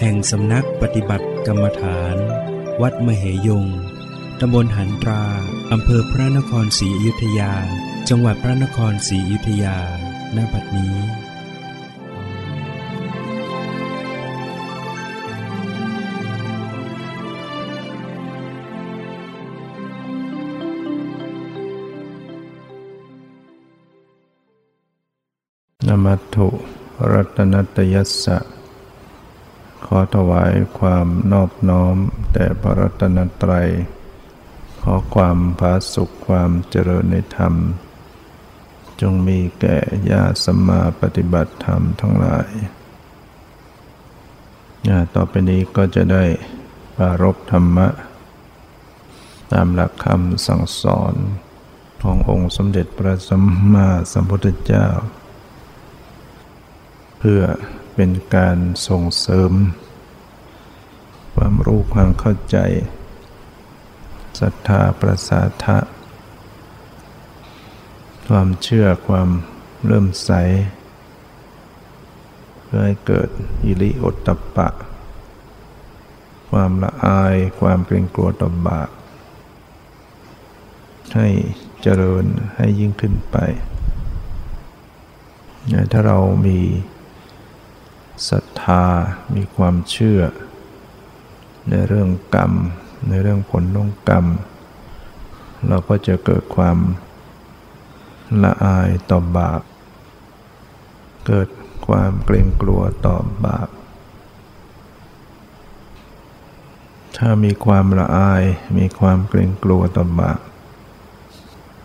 แห่งสำนักปฏิบัติกรรมฐาน วัดมเหยง ตำบลหันตรา อำเภอพระนครศรีอยุธยา จังหวัดพระนครศรีอยุธยา ณ บัดนี้นมัตถุรัตนัตยัสสะ อถวายความนอบน้อมแด่พระรัตนตรัย ขอความผาสุขความเจริญในธรรม จงมีแก่ญาติสมมาปฏิบัติธรรมทั้งหลายญาต่อไปนี้ก็จะได้ปารบธรรมะ ตามหลักคำสั่งสอนขององค์สมเด็จพระสัมมาสัมพุทธเจ้า เพื่อเป็นการส่งเสริม ความรู้ความเข้าใจศรัทธาประสาทะ ความเชื่อความเริ่มใส เพื่อให้เกิดอิริโอตตปปะ ความละอายความเกรงกลัวต่อบาปให้เจริญให้ยิ่งขึ้นไป ถ้าเรามีศรัทธามีความเชื่อ ในเรื่องกรรม ในเรื่องผลของกรรม เราก็จะเกิดความละอายต่อบาป เกิดความเกรงกลัวต่อบาป ถ้ามีความละอายมีความเกรงกลัวต่อบาป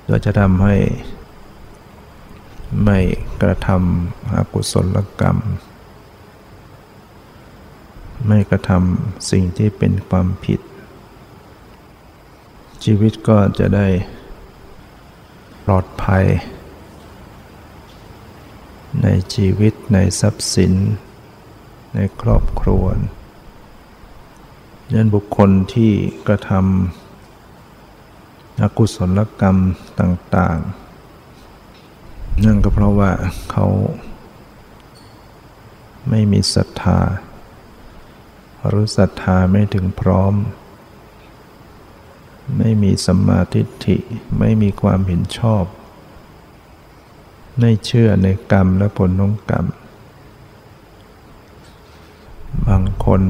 ก็จะทำให้ไม่กระทำอกุศลกรรม ไม่กระทำสิ่งที่เป็นความผิด ชีวิตก็จะได้ปลอดภัย ในชีวิตในทรัพย์สิน ในครอบครัวยันบุคคลที่กระทำอกุศลกรรมต่าง ๆ นั่นก็เพราะว่าเขาไม่มีศรัทธา หรือศรัทธาไม่ถึงพร้อม ไม่มีสัมมาทิฏฐิไม่มีความเห็นชอบ ไม่เชื่อในกรรมและผลของกรรม บางคน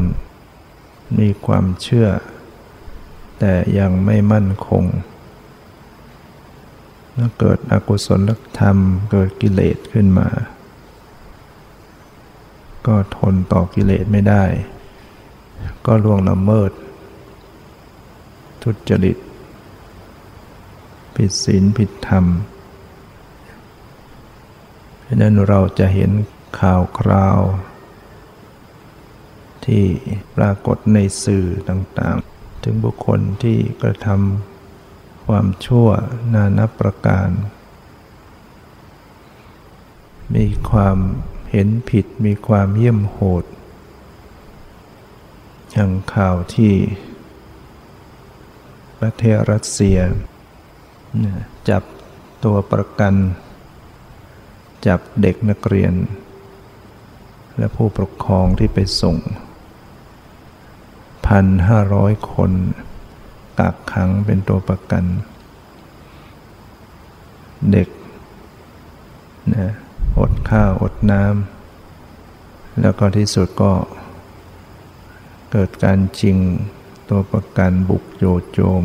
มีความเชื่อ แต่ยังไม่มั่นคงถ้าเกิดอกุศลธรรมเกิดกิเลสขึ้นมา ก็ทนต่อกิเลสไม่ได้ ก็ล่วงละเมิด ทุจริต ผิดศีลผิดธรรมเพราะนั้นเราจะเห็นข่าวคราว ที่ปรากฏในสื่อต่างๆ ถึงบุคคลที่กระทำความชั่วนานับประการ มีความเห็นผิดมีความเยี่ยมโหด อย่างข่าวที่ประเทศรัสเซีย จับตัวประกัน จับเด็กนักเรียน และผู้ปกครองที่ไปส่งพันห้าร้อยคน กักขังเป็นตัวประกัน เด็กนะอดข้าวอดน้ำแล้วก็ที่สุดก็ เกิดการจริงตัวประกันบุกโจโจม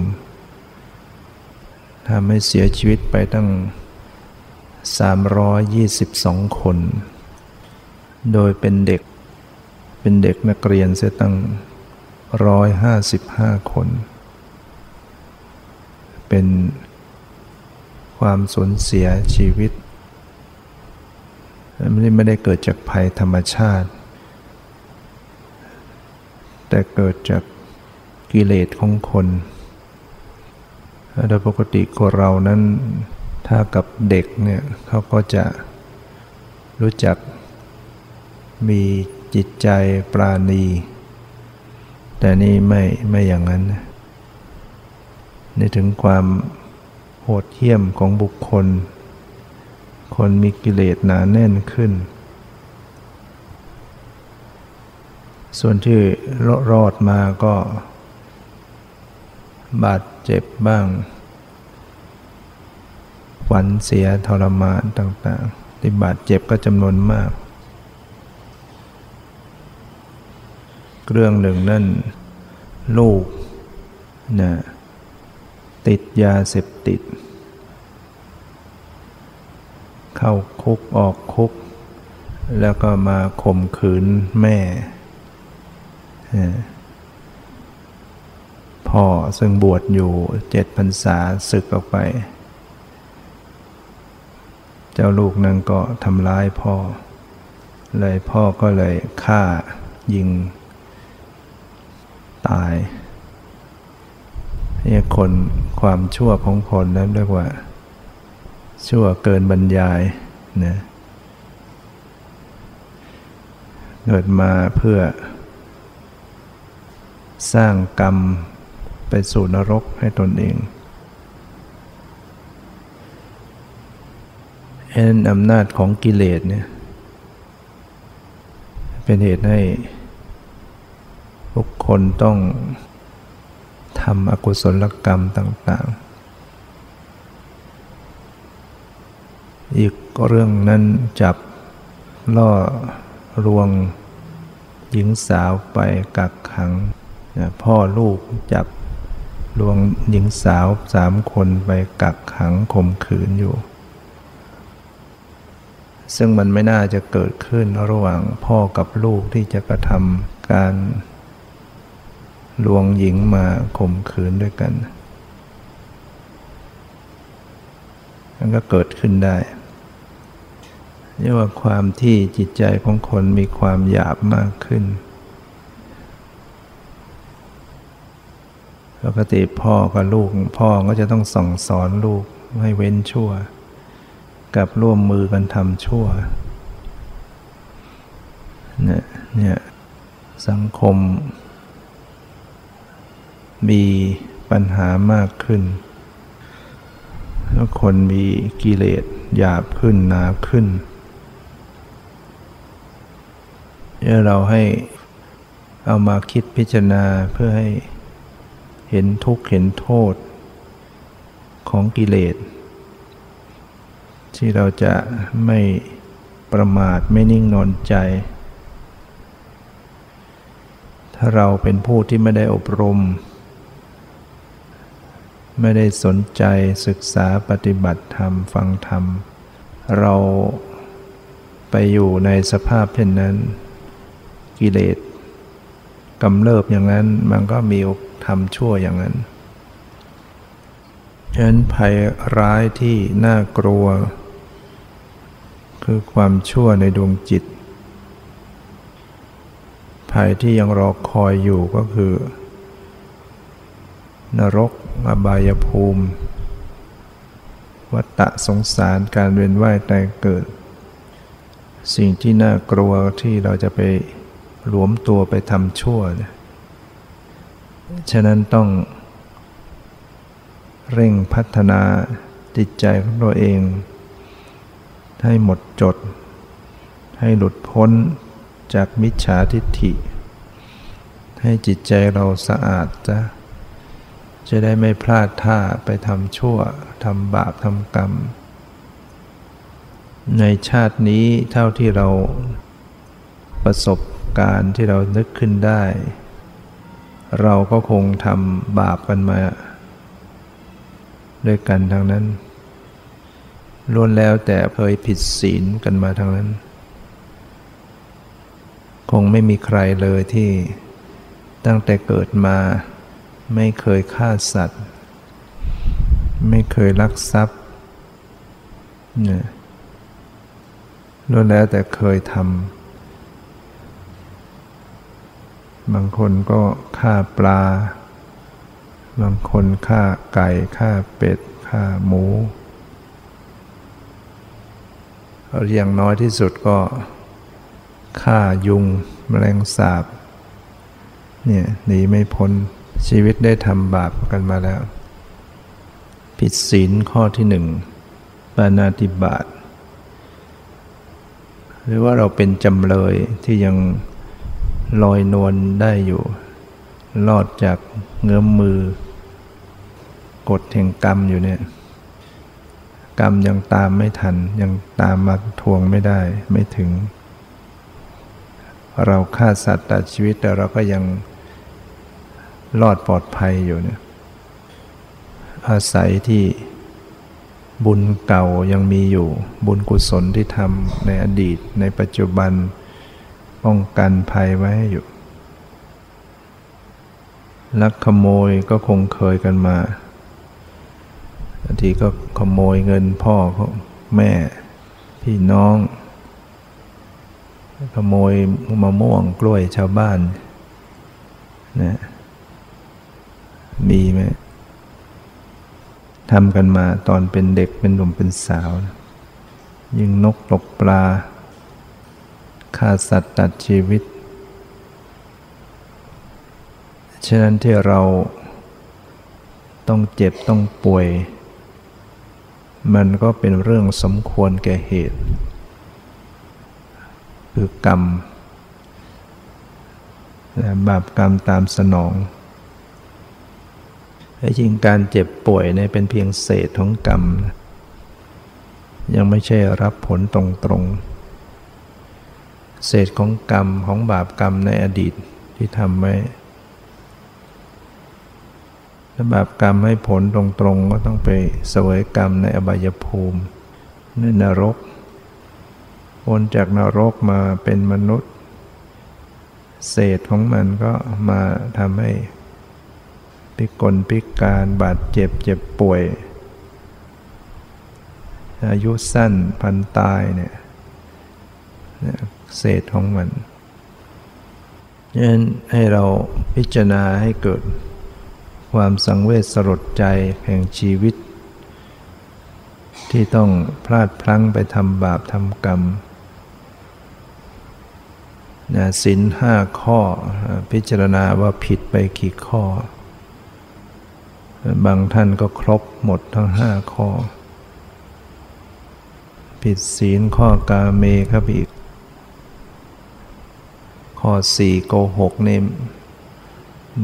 ทำให้เสียชีวิตไปตั้ง 322 คน โดยเป็นเด็ก เป็นเด็กนักเรียนเสียตั้ง 155 คน เป็นความสูญเสียชีวิตไม่ได้เกิดจากภัยธรรมชาติ แต่เกิดจากกิเลสของคนโดยปกติคนเรานั้นถ้ากับเด็กเนี่ยเขาก็จะรู้จักมีจิตใจปราณี แต่นี่ไม่ไม่อย่างนั้นนี่ถึงความโหดเหี้ยมของบุคคล คนมีกิเลสหนาแน่นขึ้น ส่วนที่รอดมาก็ บาดเจ็บบ้างฝันเสียทรมานต่างๆ ที่บาดเจ็บก็จำนวนมาก เรื่องหนึ่งนั่น ลูกนะติดยาเสพติด เข้าคุกออกคุก แล้วก็มาข่มขืนแม่ พ่อซึ่งบวชอยู่เจ็ดพรรษาศึกออกไป เจ้าลูกนั้นก็ทำร้ายพ่อ เลยพ่อก็เลยฆ่ายิง ตายนี่คนความชั่วของคนนั้นเรียกว่า ชั่วเกินบรรยายนะเกิดมาเพื่อ สร้างกรรมไปสู่นรกให้ตนเองเอ็นอำนาจของกิเลสเนี่ยเป็นเหตุให้บุคคลต้องทำอกุศลกรรมต่าง ๆ อีกเรื่องนั้นจับล่อรวงหญิงสาวไปกักขัง พ่อลูกจับลวงหญิงสาวสามคนไปกักขังข่มขืนอยู่ ซึ่งมันไม่น่าจะเกิดขึ้นระหว่างพ่อกับลูกที่จะกระทำการลวงหญิงมาข่มขืนด้วยกันมันก็เกิดขึ้นได้เรียกว่าความที่จิตใจของคนมีความหยาบมากขึ้น ปกติพ่อกับลูก พ่อก็จะต้องส่องสอนลูกให้เว้นชั่ว กับร่วมมือกันทำชั่วเนี่ยเนี่ยสังคม มีปัญหามากขึ้น แล้วคนมีกิเลสหยาบขึ้นหนาขึ้นเนี่ยเราให้เอามาคิดพิจารณาเพื่อให้ เห็นทุกข์เห็นโทษของกิเลส ที่เราจะไม่ประมาทไม่นิ่งนอนใจ ถ้าเราเป็นผู้ที่ไม่ได้อบรม ไม่ได้สนใจศึกษาปฏิบัติธรรมฟังธรรม เราไปอยู่ในสภาพเช่นนั้น กิเลสกำเริบอย่างนั้นมันก็มี ทำชั่วอย่างนั้นฉะนั้นภัยร้ายที่น่ากลัว คือความชั่วในดวงจิต ภัยที่ยังรอคอยอยู่ก็คือ นรกอบายภูมิ วัฏฏะสงสารการเวียนว่ายตายเกิด สิ่งที่น่ากลัวที่เราจะไปหลวมตัวไปทำชั่วเนี่ย ฉะนั้นต้องเร่งพัฒนาจิตใจของตัวเอง ให้หมดจด ให้หลุดพ้นจากมิจฉาทิฏฐิ ให้จิตใจเราสะอาดจ้ะจะได้ไม่พลาดท่าไปทำชั่วทำบาปทำกรรม ในชาตินี้เท่าที่เราประสบการณ์ที่เรานึกขึ้นได้ เราก็คงทำบาปกันมา ด้วยกันทั้งนั้นล้วนแล้วแต่เคยผิดศีลกันมาทั้งนั้น คงไม่มีใครเลยที่ตั้งแต่เกิดมา ไม่เคยฆ่าสัตว์ ไม่เคยลักทรัพย์เนี่ยล้วนแล้วแต่เคยทำ บางคนก็ฆ่าปลา บางคนฆ่าไก่ฆ่าเป็ดฆ่าหมูอย่างน้อยที่สุดก็ฆ่ายุงแมลงสาบเนี่ยหนีไม่พ้นชีวิตได้ทำบาปกันมาแล้ว ผิดศีลข้อที่หนึ่งปานาติบาตหรือว่าเราเป็นจำเลยที่ยัง ลอยนวลได้อยู่ รอดจากเงื้อมมือกดแห่งกรรมอยู่เนี่ย กรรมยังตามไม่ทัน ยังตามมาทวงไม่ได้ไม่ถึง เราฆ่าสัตว์ตัดชีวิตแต่เราก็ยังรอดปลอดภัยอยู่เนี่ย อาศัยที่บุญเก่ายังมีอยู่ บุญกุศลที่ทำในอดีตในปัจจุบัน ป้องกันภัยไว้อยู่ ลักขโมยก็คงเคยกันมาบางทีก็ขโมยเงินพ่อแม่ พี่น้อง ขโมยมะม่วงกล้วยชาวบ้านนะมีไหมทำกันมาตอนเป็นเด็กเป็นหนุ่มเป็นสาว ยิงนกตกปลา ฆ่าสัตว์ตัดชีวิต ฉะนั้นที่เราต้องเจ็บต้องป่วย มันก็เป็นเรื่องสมควรแก่เหตุ คือกรรมบาปกรรมตามสนองแต่จริงการเจ็บป่วยเนี่ยเป็นเพียงเศษของกรรม ยังไม่ใช่รับผลตรงๆ เศษของกรรมของบาปกรรมในอดีตที่ทำไว้ถ้าบาปกรรมให้ผลตรงๆ ก็ต้องไปเสวยกรรมในอบายภูมิในนรกวนจากนรกมาเป็นมนุษย์ เศษของมันก็มาทำให้พิกลพิการบาดเจ็บเจ็บป่วย อายุสั้นพันตายเนี่ย เศษของมันฉะนั้นให้เราพิจารณาให้เกิดความสังเวชสลดใจแห่งชีวิต ที่ต้องพลาดพลั้งไปทำบาปทำกรรมนะสินห้าข้อพิจารณาว่าผิดไปกี่ข้อ บางท่านก็ครบหมดทั้งห้าข้อ ผิดศีลข้อกาเมครับอีก ข้อสี่โกหกนี่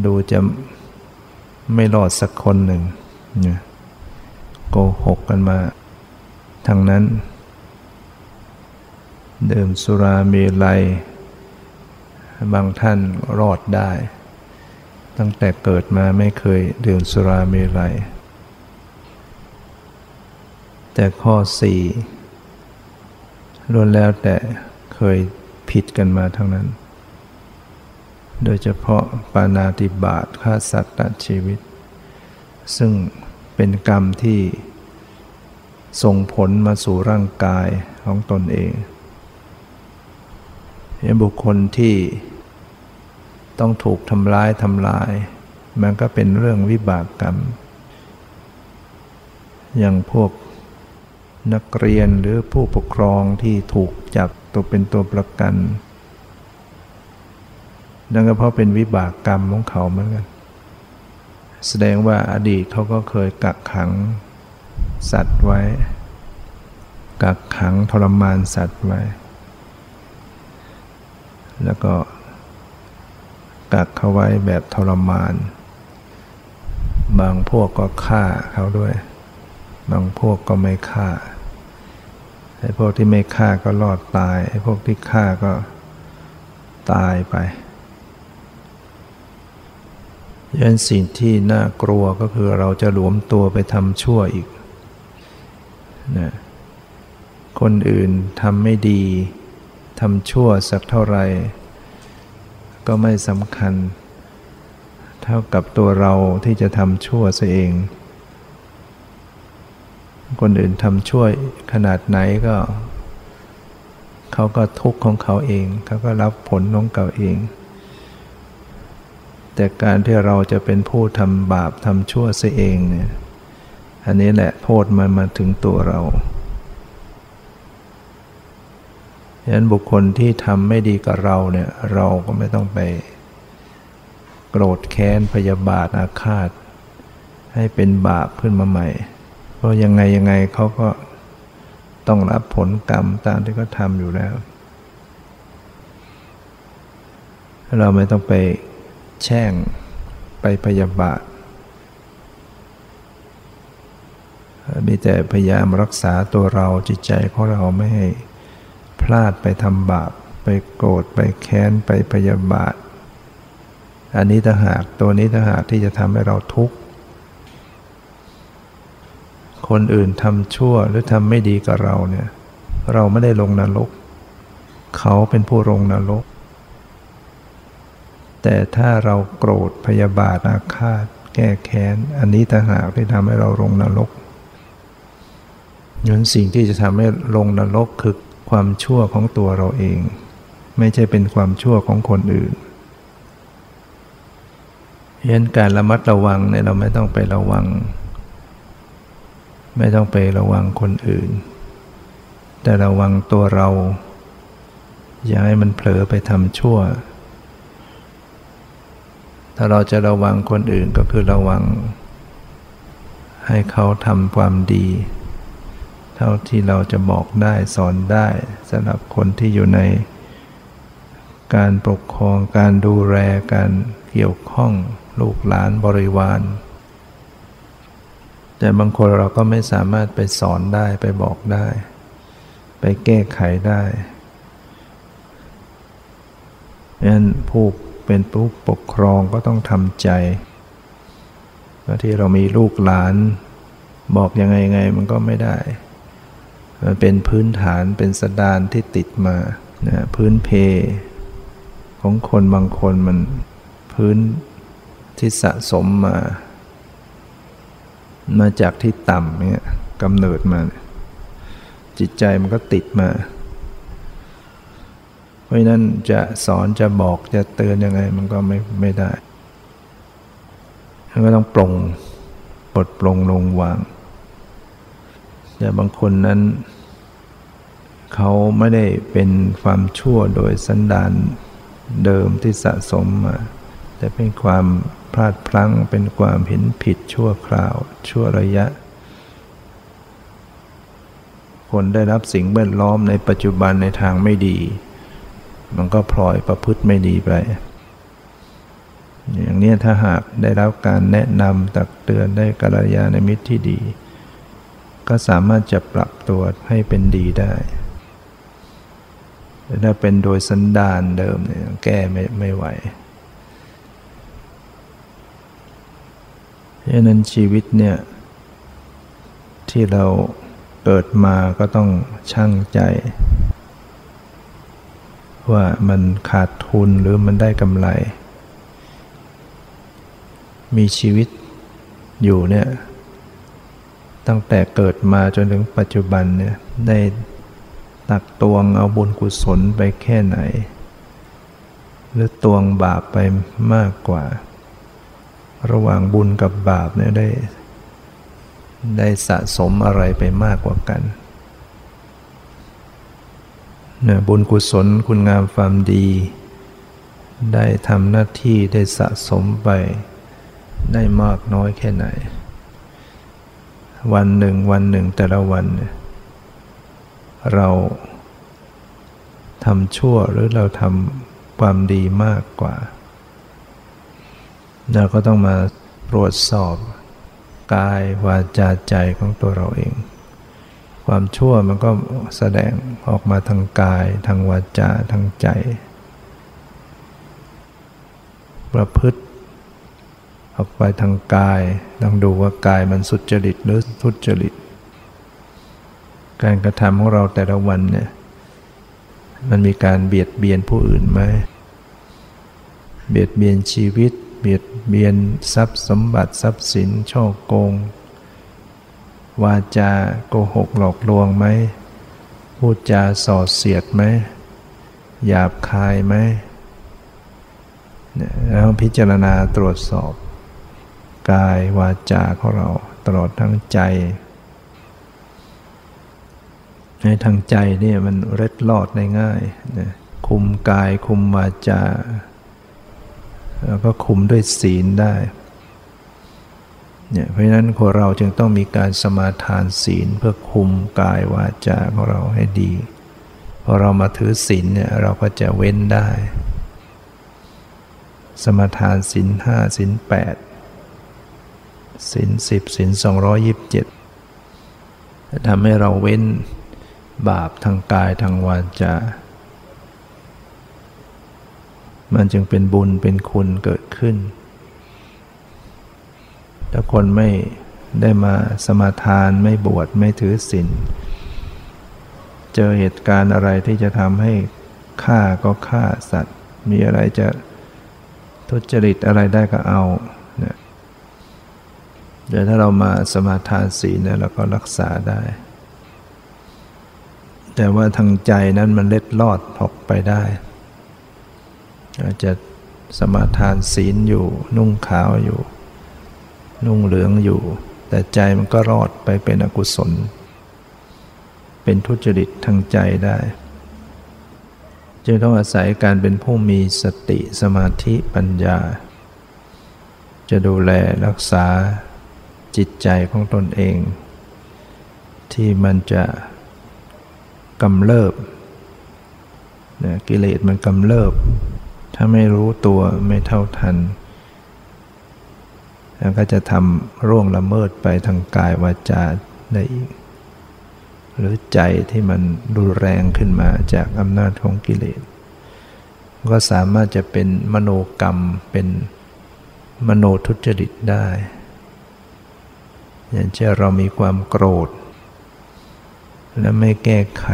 ดูจะไม่รอดสักคนหนึ่งโกหกกันมาทั้งนั้น เดิมสุราเมลัย บางท่านรอดได้ ตั้งแต่เกิดมาไม่เคยดื่มสุราเมลัย แต่ข้อสี่ล้วนแล้วแต่เคยผิดกันมาทั้งนั้น โดยเฉพาะปานาติบาตฆ่าสัตว์ตัดชีวิต ซึ่งเป็นกรรมที่ส่งผลมาสู่ร่างกายของตนเองบุคคลที่ต้องถูกทำร้ายทำลาย มันก็เป็นเรื่องวิบากกรรม อย่างพวกนักเรียนหรือผู้ปกครองที่ถูกจับตัวเป็นตัวประกัน นั่นก็เพราะเป็นวิบากกรรมของเขาเหมือนกัน แสดงว่าอดีตเขาก็เคยกักขังสัตว์ไว้ กักขังทรมานสัตว์ไว้ แล้วก็กักเขาไว้แบบทรมาน บางพวกก็ฆ่าเขาด้วย บางพวกก็ไม่ฆ่าไอ้พวกที่ไม่ฆ่าก็รอดตายไอ้พวกที่ฆ่าก็ตายไป ยันสิ่งที่น่ากลัวก็คือเราจะหลวมตัวไปทำชั่วอีกนะคนอื่นทำไม่ดีทำชั่วสักเท่าไหร่ก็ไม่สำคัญ เท่ากับตัวเราที่จะทำชั่วซะเอง คนอื่นทำชั่วขนาดไหนก็เขาก็ทุกข์ของเขาเอง เขาก็รับผลของเขาเอง แต่การที่เราจะเป็นผู้ทำบาปทำชั่วเสียเองเนี่ย อันนี้แหละโทษมันมาถึงตัวเราฉะนั้นบุคคลที่ทำไม่ดีกับเราเนี่ย เราก็ไม่ต้องไป โกรธแค้นพยาบาทอาฆาต ให้เป็นบาปขึ้นมาใหม่ เพราะยังไงยังไงเขาก็ต้องรับผลกรรมตามที่เขาทำอยู่แล้ว เราไม่ต้องไป แช่ง ไปพยาบาท มีแต่พยายามรักษาตัวเราจิตใจของเราไม่ให้พลาดไปทำบาป ไปโกรธไปแค้นไปพยาบาท อันนี้ถ้าหากตัวนี้ถ้าหากที่จะทำให้เราทุกข์ คนอื่นทำชั่วหรือทำไม่ดีกับเราเนี่ย เราไม่ได้ลงนรก เขาเป็นผู้ลงนรก แต่ถ้าเราโกรธพยาบาทอาฆาต แก้แค้น อันนี้ถ้างหากที่ทำให้เราลงนรกยันสิ่งที่จะทำให้ลงนรกคือความชั่วของตัวเราเอง ไม่ใช่เป็นความชั่วของคนอื่นเห็นการระมัดระวังเนี่ยเราไม่ต้องไประวัง ไม่ต้องไประวังคนอื่น แต่ระวังตัวเรา อย่าให้มันเผลอไปทำชั่ว ถ้าเราจะระวังคนอื่นก็คือระวัง ให้เขาทำความดี เท่าที่เราจะบอกได้สอนได้สำหรับคนที่อยู่ในการปกครองการดูแลการเกี่ยวข้องลูกหลานบริวาร แต่บางคนเราก็ไม่สามารถไปสอนได้ไปบอกได้ ไปแก้ไขได้ดังนั้นผู้ เป็นผู้ปกครองก็ต้องทำใจที่เรามีลูกหลาน บอกยังไงไงมันก็ไม่ได้ มันเป็นพื้นฐานเป็นสดานที่ติดมานะพื้นเพ ของคนบางคนมันพื้นที่สะสมมา มาจากที่ต่ำเนี่ยกำเนิดมา จิตใจมันก็ติดมา ราะนั้นจะสอนจะบอกจะเตือนยังไงมันก็ไม่ไม่ได้มันก็ต้องปลงปลดปลงลงวางแต่บางคนนั้น เขาไม่ได้เป็นความชั่วโดยสันดานเดิมที่สะสมมา แต่เป็นความพลาดพลั้งเป็นความเห็นผิดชั่วคราว ชั่วระยะ คนได้รับสิ่งแวดล้อมในปัจจุบันในทางไม่ดี มันก็พลอยประพฤติไม่ดีไป อย่างนี้ถ้าหากได้รับการแนะนำตักเตือนได้กัลยาณมิตรที่ดี ก็สามารถจะปรับตัวให้เป็นดีได้แต่ถ้าเป็นโดยสันดานเดิมเนี่ยแก้ไม่ไม่ไหวเพราะนั้นชีวิตเนี่ย ที่เราเกิดมาก็ต้องชั่งใจ ว่ามันขาดทุนหรือมันได้กำไร มีชีวิตอยู่เนี่ย ตั้งแต่เกิดมาจนถึงปัจจุบันเนี่ยได้ตักตวงเอาบุญกุศลไปแค่ไหน หรือตวงบาปไปมากกว่า ระหว่างบุญกับบาปเนี่ยได้ ได้สะสมอะไรไปมากกว่ากัน นี่ยบุญกุศลคุณงามความดี ได้ทำหน้าที่ได้สะสมไป ได้มากน้อยแค่ไหน วันหนึ่งวันหนึ่งแต่ละวัน เราทำชั่วหรือเราทำความดีมากกว่า เราก็ต้องมาตรวจสอบ กายวาจาใจของตัวเราเอง ความชั่วมันก็แสดงออกมาทางกาย ทางวาจา ทางใจ ประพฤติออกไปทางกายต้องดูว่ากายมันสุจริตหรือทุจริต การกระทำของเราแต่ละวันเนี่ย มันมีการเบียดเบียนผู้อื่นไหม เบียดเบียนชีวิต เบียดเบียนทรัพย์สมบัติทรัพย์สิน ช่อโกง วาจาโกหกหลอกลวงไหมพูดจาส่อเสียดไหมหยาบคายไหมแล้วพิจารณาตรวจสอบ กายวาจาของเราตลอดทั้งใจ ในทางใจเนี่ยมันเร็ดลอดได้ง่ายนะคุมกายคุมวาจาแล้วก็คุมด้วยศีลได้ เนี่ยเพราะฉะนั้นคนเราจึงต้องมีการสมาทานศีลเพื่อคุมกายวาจาของเราให้ดีพอเรามาถือศีลเนี่ยเราก็จะเว้นได้ สมาทานศีลห้าศีลแปดศีลสิบศีลสองร้อยยิบเจ็ดทำให้เราเว้นบาปทางกายทางวาจา มันจึงเป็นบุญเป็นคุณเกิดขึ้น ถ้าคนไม่ได้มาสมาทานไม่บวชไม่ถือศีลเจอเหตุการณ์อะไรที่จะทำให้ฆ่าก็ฆ่าสัตว์ มีอะไรจะทุจริตอะไรได้ก็เอาเนี่ยแต่ถ้าเรามาสมาทานศีลเนี่ยเราก็รักษาได้ แต่ว่าทางใจนั้นมันเล็ดลอดออกไปได้อาจจะสมาทานศีลอยู่นุ่งขาวอยู่ นุ่งเหลืองอยู่ แต่ใจมันก็รอดไปเป็นอกุศล เป็นทุจริตทางใจได้ จึงต้องอาศัยการเป็นผู้มีสติสมาธิปัญญา จะดูแลรักษาจิตใจของตนเอง ที่มันจะกำเริบกิเลสมันกำเริบ ถ้าไม่รู้ตัวไม่เท่าทัน แล้วก็จะทำร่วงละเมิดไปทางกายวาจาได้อีก หรือใจที่มันรุนแรงขึ้นมาจากอำนาจของกิเลส ก็สามารถจะเป็นมโนกรรมเป็นมโนทุจริตได้ อย่างเช่นเรามีความโกรธ และไม่แก้ไข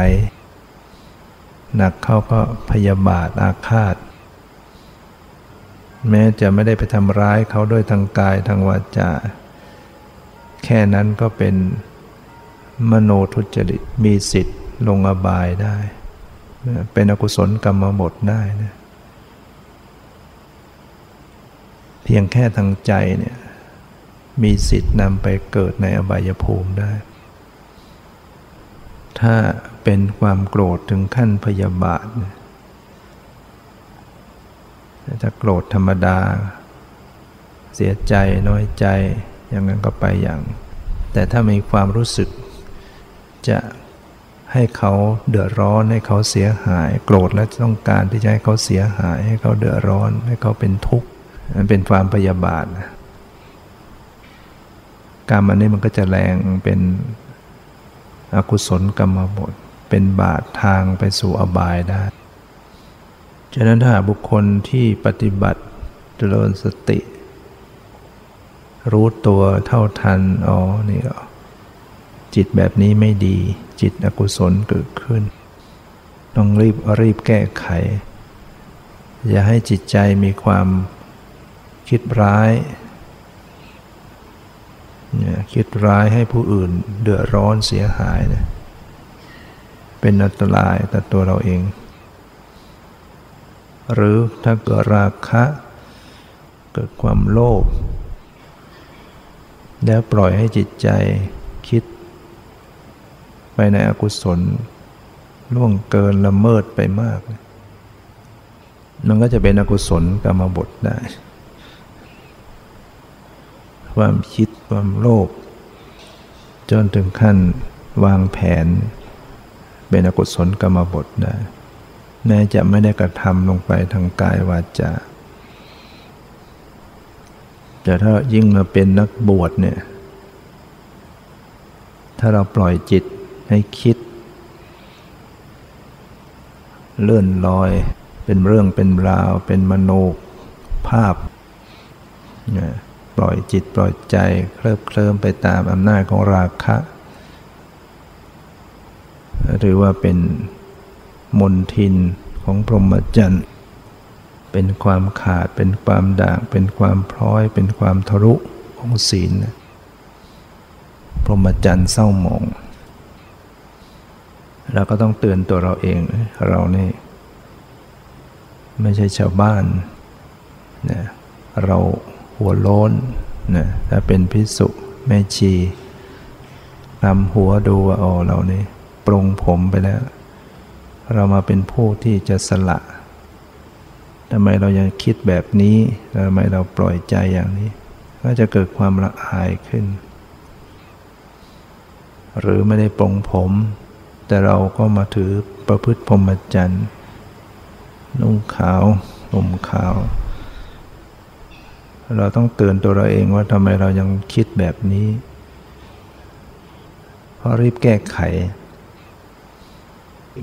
หนักเข้าก็พยาบาทอาฆาต แม้จะไม่ได้ไปทำร้ายเขาด้วยทางกายทางวาจา แค่นั้นก็เป็นมโนทุจริตมีสิทธิ์ลงอบายได้ เป็นอกุศลกรรมหมดได้นะเพียงแค่ทางใจเนี่ยมีสิทธิ์นำไปเกิดในอบายภูมิได้ ถ้าเป็นความโกรธถึงขั้นพยาบาทเนี่ย ถ้าโกรธธรรมดา เสียใจน้อยใจ อย่างนั้นก็ไปอย่าง แต่ถ้ามีความรู้สึก จะให้เขาเดือดร้อนให้เขาเสียหาย โกรธและต้องการที่จะให้เขาเสียหาย ให้เขาเดือดร้อน ให้เขาเป็นทุกข์มันเป็นความพยาบาทกรรมอันนี้มันก็จะแรงเป็นอกุศลกรรมบทเป็นบาททางไปสู่อบายได้ ฉะนั้นถ้าบุคคลที่ปฏิบัติเจริญสติ รู้ตัวเท่าทัน อ๋อ นี่ก็จิตแบบนี้ไม่ดี จิตอกุศลเกิดขึ้น ต้องรีบรีบแก้ไข อย่าให้จิตใจมีความคิดร้ายเนี่ยคิดร้ายให้ผู้อื่นเดือดร้อนเสียหายเนี่ยเป็นอันตรายต่อตัวเราเอง หรือถ้าเกิดราคะ เกิดความโลภแล้วปล่อยให้จิตใจคิด ไปในอกุศลล่วงเกินละเมิดไปมาก มันก็จะเป็นอกุศลกรรมบทได้ ความคิดความโลภจนถึงขั้นวางแผน เป็นอกุศลกรรมบทได้ แม้จะไม่ได้กระทำลงไปทางกายวาจาแต่ถ้ายิ่งมาเป็นนักบวชเนี่ย ถ้าเราปล่อยจิตให้คิด เลื่อนลอย เป็นเรื่องเป็นราว เป็นมโนภาพ ปล่อยจิตปล่อยใจ เคลิบเคลิ้มไปตามอำนาจของราคะ หรือว่าเป็น มนทินของพรหมจรรย์เป็นความขาดเป็นความด่าง เป็นความพร้อย เป็นความทะลุของศีลพรหมจรรย์เศร้าหมองเราก็ต้องเตือนตัวเราเองเรานี่ไม่ใช่ชาวบ้านนะเราหัวโล้นนะถ้าเป็นพิสุแม่ชีนำหัวดูว่าอ๋อเรานี่ปรงผมไปแล้ว เรามาเป็นผู้ที่จะสละทำไมเรายังคิดแบบนี้ทำไมเราปล่อยใจอย่างนี้ ก็จะเกิดความละอายขึ้น หรือไม่ได้ปรงผม แต่เราก็มาถือประพฤติพรหมจรรย์นุ่งขาวห่มขาว เราต้องเตือนตัวเราเองว่าทำไมเรายังคิดแบบนี้ เพราะรีบแก้ไข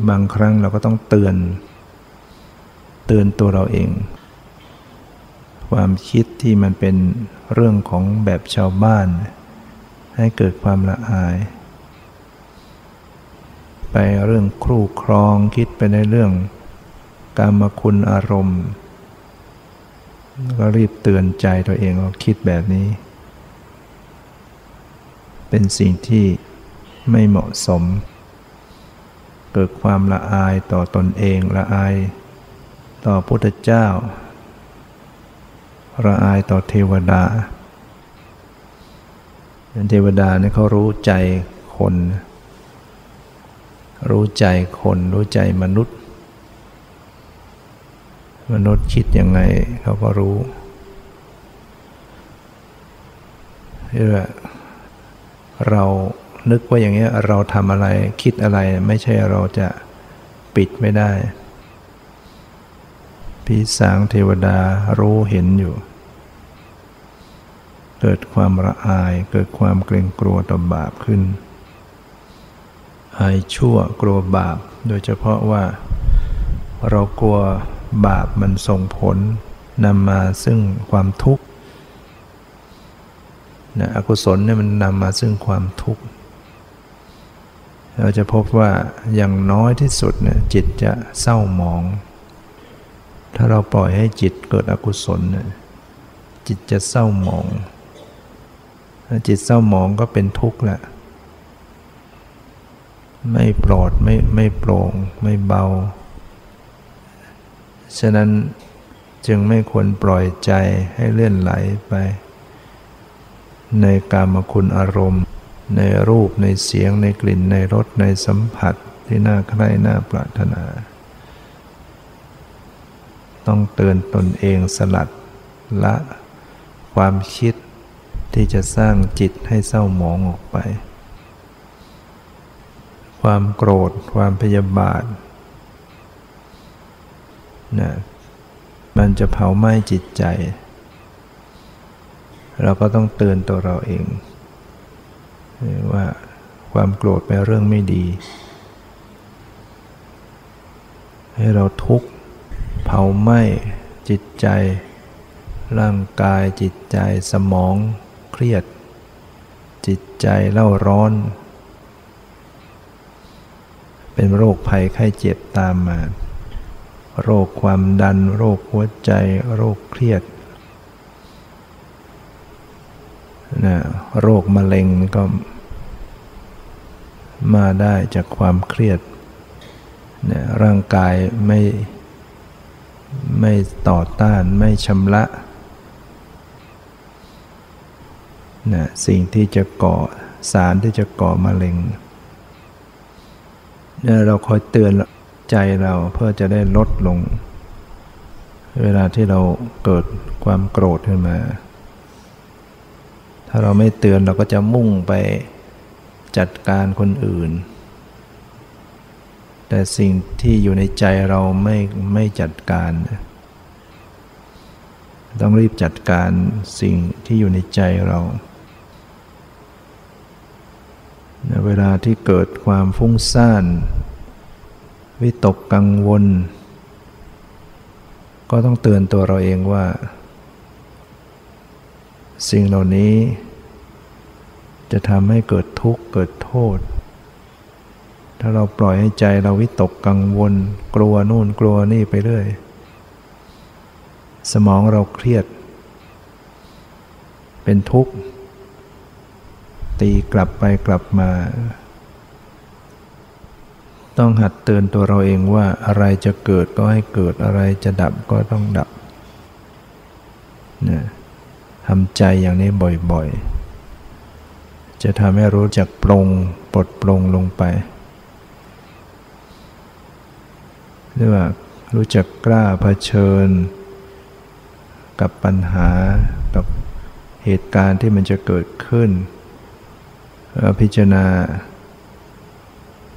บางครั้งเราก็ต้องเตือน เตือนตัวเราเอง ความคิดที่มันเป็นเรื่องของแบบชาวบ้าน ให้เกิดความละอาย ไปเรื่องครูครองคิดไปในเรื่องกามคุณอารมณ์ ก็รีบเตือนใจตัวเองว่าคิดแบบนี้ เป็นสิ่งที่ไม่เหมาะสม เกิดความละอายต่อตนเองละอายต่อพุทธเจ้าละอายต่อเทวดาเทวดาเนี่ยเขารู้ใจคน รู้ใจคนรู้ใจมนุษย์ มนุษย์คิดยังไงเขาก็รู้เรื่อเรา นึกว่าอย่างเงี้ยเราทำอะไรคิดอะไรไม่ใช่เราจะปิดไม่ได้พีสางเทวดารู้เห็นอยู่ เกิดความละอายเกิดความเกรงกลัวต่อบาปขึ้น อายชั่วกลัวบาป โดยเฉพาะว่า เรากลัวบาปมันส่งผลนำมาซึ่งความทุกข์นะอกุศลเนี่ยมันนำมาซึ่งความทุกข์ เราจะพบว่าอย่างน้อยที่สุดเนี่ยจิตจะเศร้าหมอง ถ้าเราปล่อยให้จิตเกิดอกุศลเนี่ยจิตจะเศร้าหมองจิตเศร้าหมองก็เป็นทุกข์แหละไม่ปลอดไม่ไม่โปร่งไม่เบา ฉะนั้นจึงไม่ควรปล่อยใจให้เลื่อนไหลไป ในกามคุณอารมณ์ ในรูปในเสียงในกลิ่นในรสในสัมผัสที่น่าใคร่น่าปรารถนา ต้องเตือนตนเองสลัดละความคิดที่จะสร้างจิตให้เศร้าหมองออกไป ความโกรธความพยาบาทนะมันจะเผาไหม้จิตใจ เราก็ต้องเตือนตัวเราเอง ว่าความโกรธเป็นเรื่องไม่ดี ให้เราทุกข์เผาไหม้จิตใจ ร่างกายจิตใจสมองเครียด จิตใจเล่าร้อน เป็นโรคภัยไข้เจ็บตามมา โรคความดัน โรคหัวใจ โรคเครียดนะโรคมะเร็งก็ มาได้จากความเครียดเนะร่างกายไม่ไม่ต่อต้านไม่ชำระนะสิ่งที่จะก่อสารที่จะก่อมะเร็งเนี่ยเราคอยเตือนใจเราเพื่อจะได้ลดลง เวลาที่เราเกิดความโกรธขึ้นมา ถ้าเราไม่เตือนเราก็จะมุ่งไป จัดการคนอื่น แต่สิ่งที่อยู่ในใจเราไม่ไม่จัดการ ต้องรีบจัดการสิ่งที่อยู่ในใจเรา เวลาที่เกิดความฟุ้งซ่าน วิตกกังวล ก็ต้องเตือนตัวเราเองว่า สิ่งเหล่านี้ จะทำให้เกิดทุกข์เกิดโทษ ถ้าเราปล่อยให้ใจเราวิตกกังวล กลัวนู่นกลัวนี่ไปเรื่อย สมองเราเครียด เป็นทุกข์ ตีกลับไปกลับมา ต้องหัดเตือนตัวเราเองว่าอะไรจะเกิดก็ให้เกิดอะไรจะดับก็ต้องดับนะทำใจอย่างนี้บ่อยๆ จะทำให้รู้จักปรงปลดปรงลงไปเรียกว่ารู้จักกล้าเผชิญ กับปัญหากับเหตุการณ์ที่มันจะเกิดขึ้น พิจารณา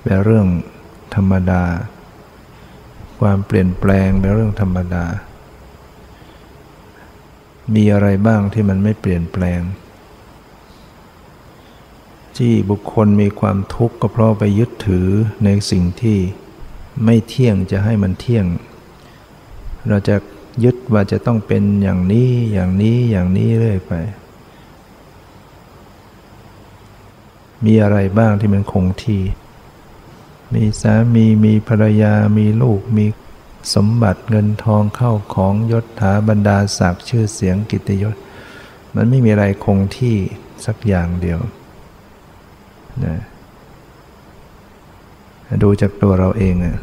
เป็นเรื่องธรรมดา ความเปลี่ยนแปลงเป็นเรื่องธรรมดา มีอะไรบ้างที่มันไม่เปลี่ยนแปลง ที่บุคคลมีความทุกข์ก็เพราะไปยึดถือในสิ่งที่ไม่เที่ยงจะให้มันเที่ยง เราจะยึดว่าจะต้องเป็นอย่างนี้อย่างนี้อย่างนี้เรื่อยไป มีอะไรบ้างที่มันคงที่ มีสามีมีภรรยามีลูกมีสมบัติเงินทองเข้าของยศถาบรรดาศักดิ์ชื่อเสียงกิตยศ มันไม่มีอะไรคงที่สักอย่างเดียว นะดูจากตัวเราเองอะ่ะ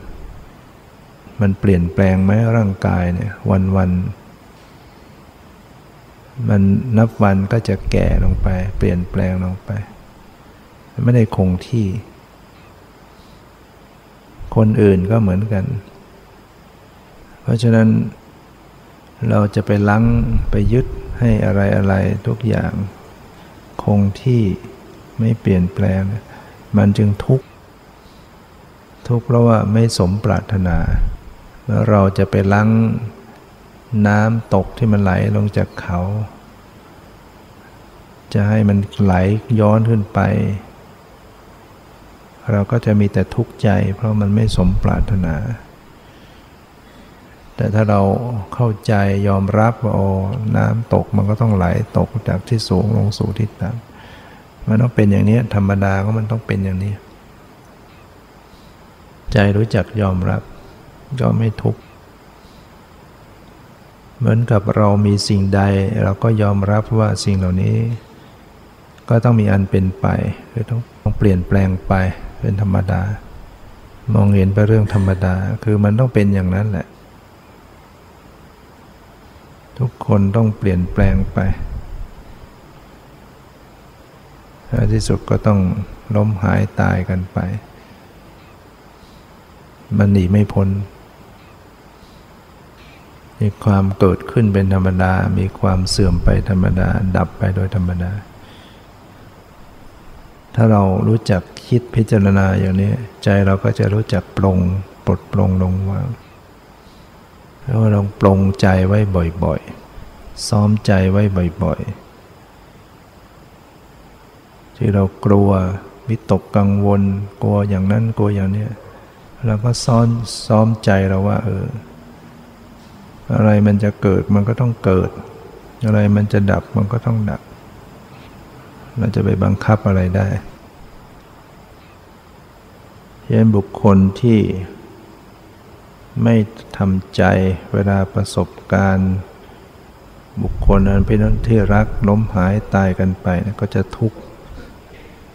มันเปลี่ยนแปลงไหมร่างกายเนี่ย วันวันมันนับวันก็จะแก่ลงไป เปลี่ยนแปลงลงไป ไม่ได้คงที่ คนอื่นก็เหมือนกัน เพราะฉะนั้นเราจะไปลังไปยึดให้อะไรอะไรทุกอย่าง คงที่ ไม่เปลี่ยนแปลง มันจึงทุกข์ ทุกข์เพราะว่าไม่สมปรารถนา เมื่อเราจะไปล้างน้ำตกที่มันไหลลงจากเขา จะให้มันไหลย้อนขึ้นไป เราก็จะมีแต่ทุกข์ใจ เพราะมันไม่สมปรารถนา แต่ถ้าเราเข้าใจยอมรับว่าโอ้น้ำตกมันก็ต้องไหลตกจากที่สูงลงสู่ที่ต่ำ มันต้องเป็นอย่างนี้ ธรรมดาก็มันต้องเป็นอย่างนี้ ใจรู้จักยอมรับ ก็ไม่ทุกข์เหมือนกับเรามีสิ่งใด เราก็ยอมรับว่าสิ่งเหล่านี้ ก็ต้องมีอันเป็นไปคือต้องต้องเปลี่ยนแปลงไปเป็นธรรมดา มองเห็นไปเรื่องธรรมดา คือมันต้องเป็นอย่างนั้นแหละ ทุกคนต้องเปลี่ยนแปลงไป ที่สุดก็ต้องล้มหายตายกันไป มันหนีไม่พ้น มีความเกิดขึ้นเป็นธรรมดา มีความเสื่อมไปธรรมดา ดับไปโดยธรรมดา ถ้าเรารู้จักคิดพิจารณาอย่างนี้ ใจเราก็จะรู้จักปรงปลดปรงลงวางแล้วลองปรงใจไว้บ่อยๆ ซ้อมใจไว้บ่อยๆ ที่เรากลัววิตกกังวล กลัวอย่างนั้นกลัวอย่างนี้เราก็ซ้อมซ้อมใจเราว่า เออ อะไรมันจะเกิดมันก็ต้องเกิด อะไรมันจะดับมันก็ต้องดับ เราจะไปบังคับอะไรได้เช่นบุคคลที่ไม่ทำใจเวลาประสบการณ์บุคคลนั้นเป็นที่รักล้มหายตายกันไป ก็จะทุกข์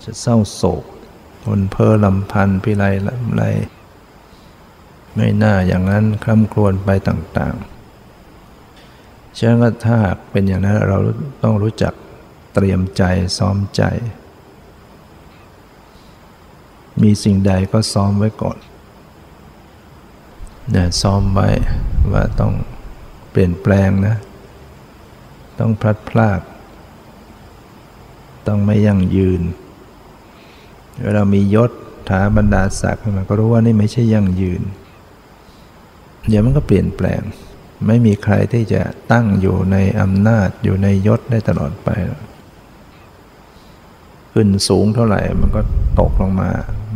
จะเศร้าโศกทนเพ้อลำพันธ์พิไรลำไร ไม่น่าอย่างนั้นคล่ำครวญไปต่างๆฉะนั้นถ้าหากเป็นอย่างนั้นเราต้องรู้จักเตรียมใจซ้อมใจ มีสิ่งใดก็ซ้อมไว้ก่อนเนี่ยซ้อมไว้ว่าต้องเปลี่ยนแปลงนะ ต้องพลัดพราก ต้องไม่ยั่งยืน เวลามียศถาบรรดาศักดิ์มันก็รู้ว่านี่ไม่ใช่ยั่งยืน เดี๋ยวมันก็เปลี่ยนแปลง ไม่มีใครที่จะตั้งอยู่ในอำนาจอยู่ในยศได้ตลอดไป ขึ้นสูงเท่าไหร่มันก็ตกลงมา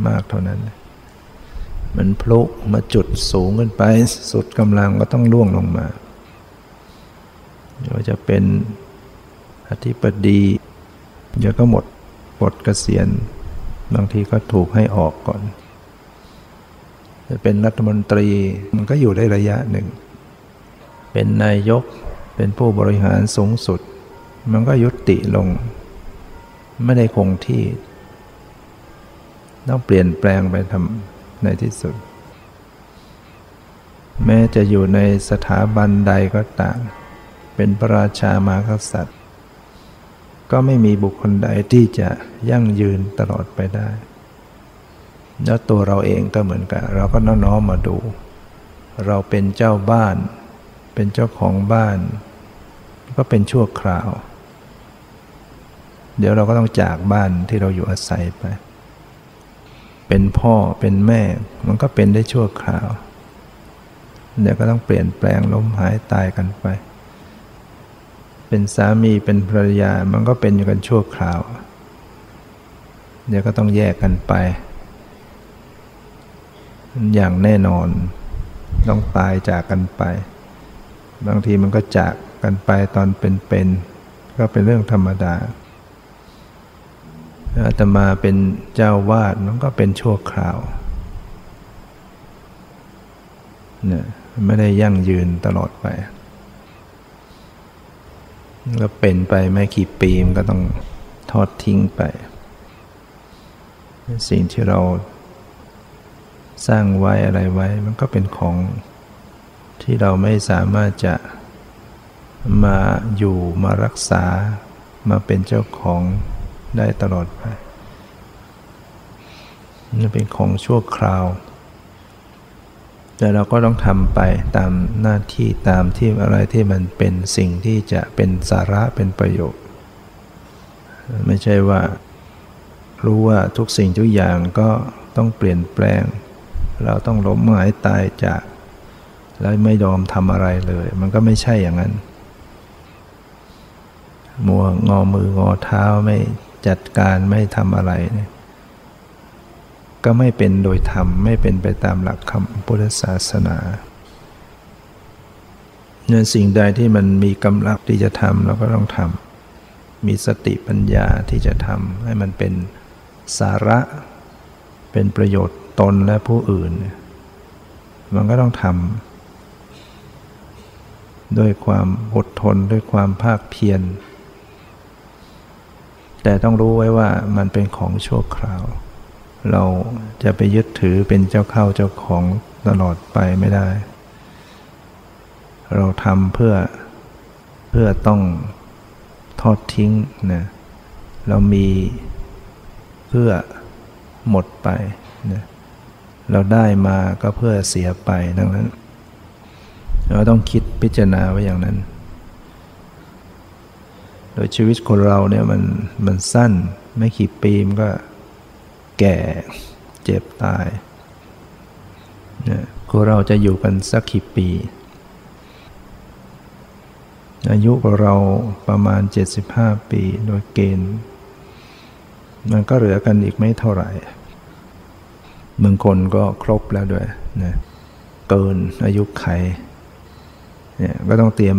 มากเท่านั้น มันพลุมาจุดสูงขึ้นไป สุดกำลังก็ต้องล่วงลงมาเดี๋ยวจะเป็นอธิปดีเดี๋ยวก็หมดปลดเกษียณ บางทีก็ถูกให้ออกก่อน จะเป็นรัฐมนตรีมันก็อยู่ได้ระยะหนึ่ง เป็นนายกเป็นผู้บริหารสูงสุด มันก็ยุติลง ไม่ได้คงที่ ต้องเปลี่ยนแปลงไปทำในที่สุด แม้จะอยู่ในสถาบันใดก็ตามเป็นพระราชามากษัตริย์ ก็ไม่มีบุคคลใดที่จะยั่งยืนตลอดไปได้ แล้วตัวเราเองก็เหมือนกัน เราก็น้อมมาดู เราเป็นเจ้าบ้าน เป็นเจ้าของบ้าน ก็เป็นชั่วคราว เดี๋ยวเราก็ต้องจากบ้านที่เราอยู่อาศัยไป เป็นพ่อเป็นแม่ มันก็เป็นได้ชั่วคราว เดี๋ยวก็ต้องเปลี่ยนแปลงล้มหายตายกันไป เป็นสามีเป็นภรรยามันก็เป็นอยู่กันชั่วคราว เดี๋ยวก็ต้องแยกกันไป อย่างแน่นอน ต้องตายจากกันไป บางทีมันก็จากกันไปตอนเป็นๆก็เป็นเรื่องธรรมดาอาตมาเป็นเจ้าวาดมันก็เป็นชั่วคราวเนี่ยไม่ได้ยั่งยืนตลอดไป ก็เป็นไปไม่กี่ปีมันก็ต้องทอดทิ้งไป สิ่งที่เราสร้างไว้อะไรไว้ มันก็เป็นของที่เราไม่สามารถจะมาอยู่มารักษามาเป็นเจ้าของได้ตลอดไปนี่เป็นของชั่วคราว แต่เราก็ต้องทำไปตามหน้าที่ตามที่อะไรที่มันเป็นสิ่งที่จะเป็นสาระเป็นประโยชน์ ไม่ใช่ว่ารู้ว่าทุกสิ่งทุกอย่างก็ต้องเปลี่ยนแปลง เราต้องล้มหายตายจาก แล้วไม่ยอมทำอะไรเลย มันก็ไม่ใช่อย่างนั้น มัวงอมืองอเท้าไม่จัดการไม่ทำอะไรเนี่ย ก็ไม่เป็นโดยธรรมไม่เป็นไปตามหลักคำพุทธศาสนาเนื่อสิ่งใดที่มันมีกำลังที่จะทำเราก็ต้องทำมีสติปัญญาที่จะทำให้มันเป็นสาระ เป็นประโยชน์ตนและผู้อื่น มันก็ต้องทำด้วยความอดทนด้วยความภาคเพียรแต่ต้องรู้ไว้ว่ามันเป็นของชั่วคราว เราจะไปยึดถือเป็นเจ้าเข้าเจ้าของตลอดไปไม่ได้ เราทำเพื่อเพื่อต้องทอดทิ้งนะเรามีเพื่อหมดไปนะเราได้มาก็เพื่อเสียไปดังนั้น เราต้องคิดพิจารณาไว้อย่างนั้น โดยชีวิตคนเราเนี่ยมันมันสั้นไม่กี่ปีมันก็ แก่เจ็บตายนี่ยเราจะอยู่กันสักกี่ปี อายุของเราประมาณ 75 ปีโดยเกณฑ์ มันก็เหลือกันอีกไม่เท่าไหร่บางคนก็ครบแล้วด้วยนะเกินอายุไขเนี่ยก็ต้องเตรียม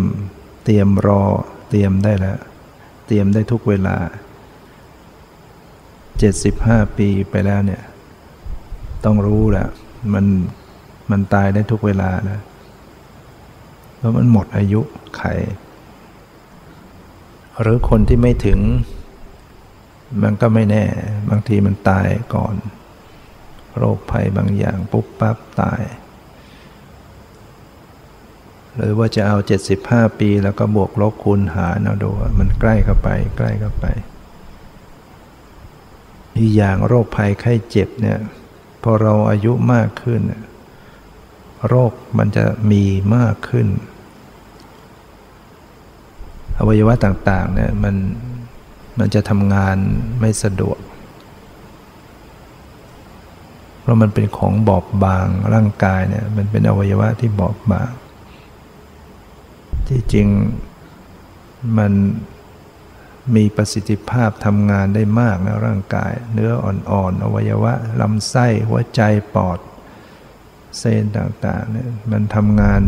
เตรียมรอเตรียมได้แล้ว เตรียมได้ทุกเวลา เจ็ดสิบห้าปีไปแล้วเนี่ย ต้องรู้แหละมันมันตายได้ทุกเวลานะเพราะมันหมดอายุไข หรือคนที่ไม่ถึง มันก็ไม่แน่ บางทีมันตายก่อน โรคภัยบางอย่างปุ๊บปั๊บตาย หรือว่าจะเอา 75 ปีแล้วก็บวกลบคูณหารเอาดูมันใกล้เข้าไป ใกล้เข้าไป อีกอย่างโรคภัยไข้เจ็บเนี่ยพอเราอายุมากขึ้น โรคมันจะมีมากขึ้น อวัยวะต่างๆเนี่ยมันมันจะทำงานไม่สะดวก เพราะมันเป็นของบอบบางร่างกายเนี่ยมันเป็นอวัยวะที่บอบบาง ที่จริงมัน มีประสิทธิภาพทำงานได้มากนะร่างกาย เนื้ออ่อนๆ อวัยวะลำไส้หัวใจปอดเซลล์ต่างๆเนี่ยมันทำงาน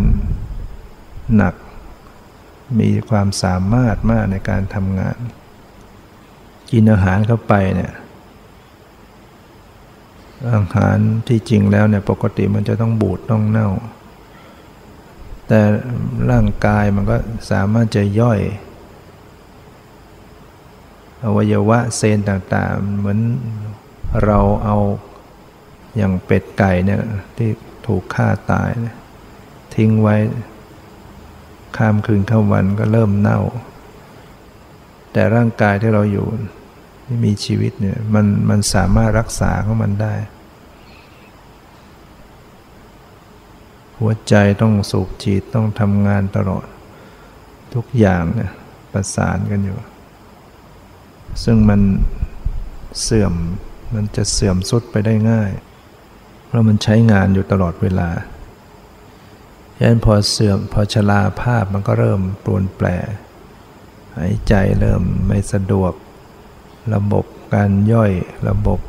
หนัก มีความสามารถมากในการทำงาน กินอาหารเข้าไปเนี่ยอาหารที่จริงแล้วเนี่ยปกติมันจะต้องบูดต้องเน่า แต่ร่างกายมันก็สามารถจะย่อย อวัยวะเซนต่างๆ เหมือนเราเอาอย่างเป็ดไก่เนี่ยที่ถูกฆ่าตายทิ้งไว้ข้ามคืนเข้าวันก็เริ่มเน่า แต่ร่างกายที่เราอยู่ที่มีชีวิตเนี่ยมันมันสามารถรักษาของมันได้ หัวใจต้องสูบฉีดต้องทำงานตลอด ทุกอย่างเนี่ยประสานกันอยู่ ซึ่งมันเสื่อมมันจะเสื่อมสุดไปได้ง่าย เพราะมันใช้งานอยู่ตลอดเวลาฉะนั้นพอเสื่อมพอชราภาพมันก็เริ่มปรวนแปร หายใจเริ่มไม่สะดวก ระบบการย่อยระบบ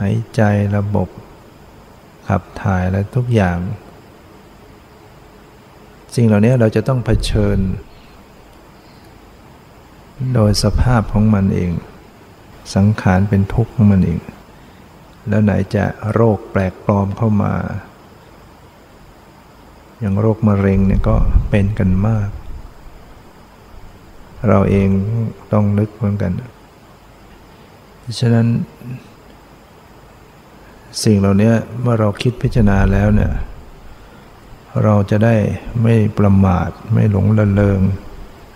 หายใจระบบ ขับถ่ายและทุกอย่าง สิ่งเหล่านี้เราจะต้องเผชิญ โดยสภาพของมันเอง สังขารเป็นทุกข์ของมันเอง แล้วไหนจะโรคแปลกปลอมเข้ามา อย่างโรคมะเร็งเนี่ยก็เป็นกันมาก เราเองต้องนึกเหมือนกันฉะนั้นสิ่งเหล่านี้เมื่อเราคิดพิจารณาแล้วเนี่ย เราจะได้ไม่ประมาทไม่หลงละเลง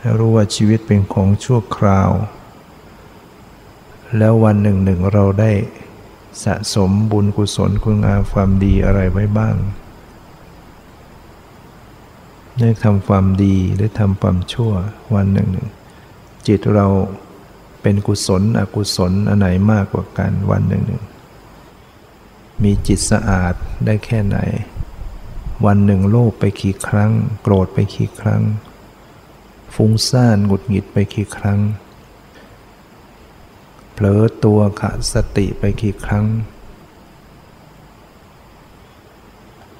ให้รู้ว่าชีวิตเป็นของชั่วคราว แล้ววันหนึ่งหนึ่งเราได้สะสมบุญกุศลคุณงามความดีอะไรไว้บ้างได้ทำความดีหรือทำความชั่ววันหนึ่งหนึ่งจิตเราเป็นกุศลอกุศลอันไหนมากกว่ากันวันหนึ่งหนึ่งมีจิตสะอาดได้แค่ไหน วันหนึ่งโลภไปกี่ครั้ง โกรธไปกี่ครั้ง ฟุ้งซ่านหงุดหงิดไปกี่ครั้ง เผลอตัวขาดสติไปกี่ครั้ง